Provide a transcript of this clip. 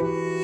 you.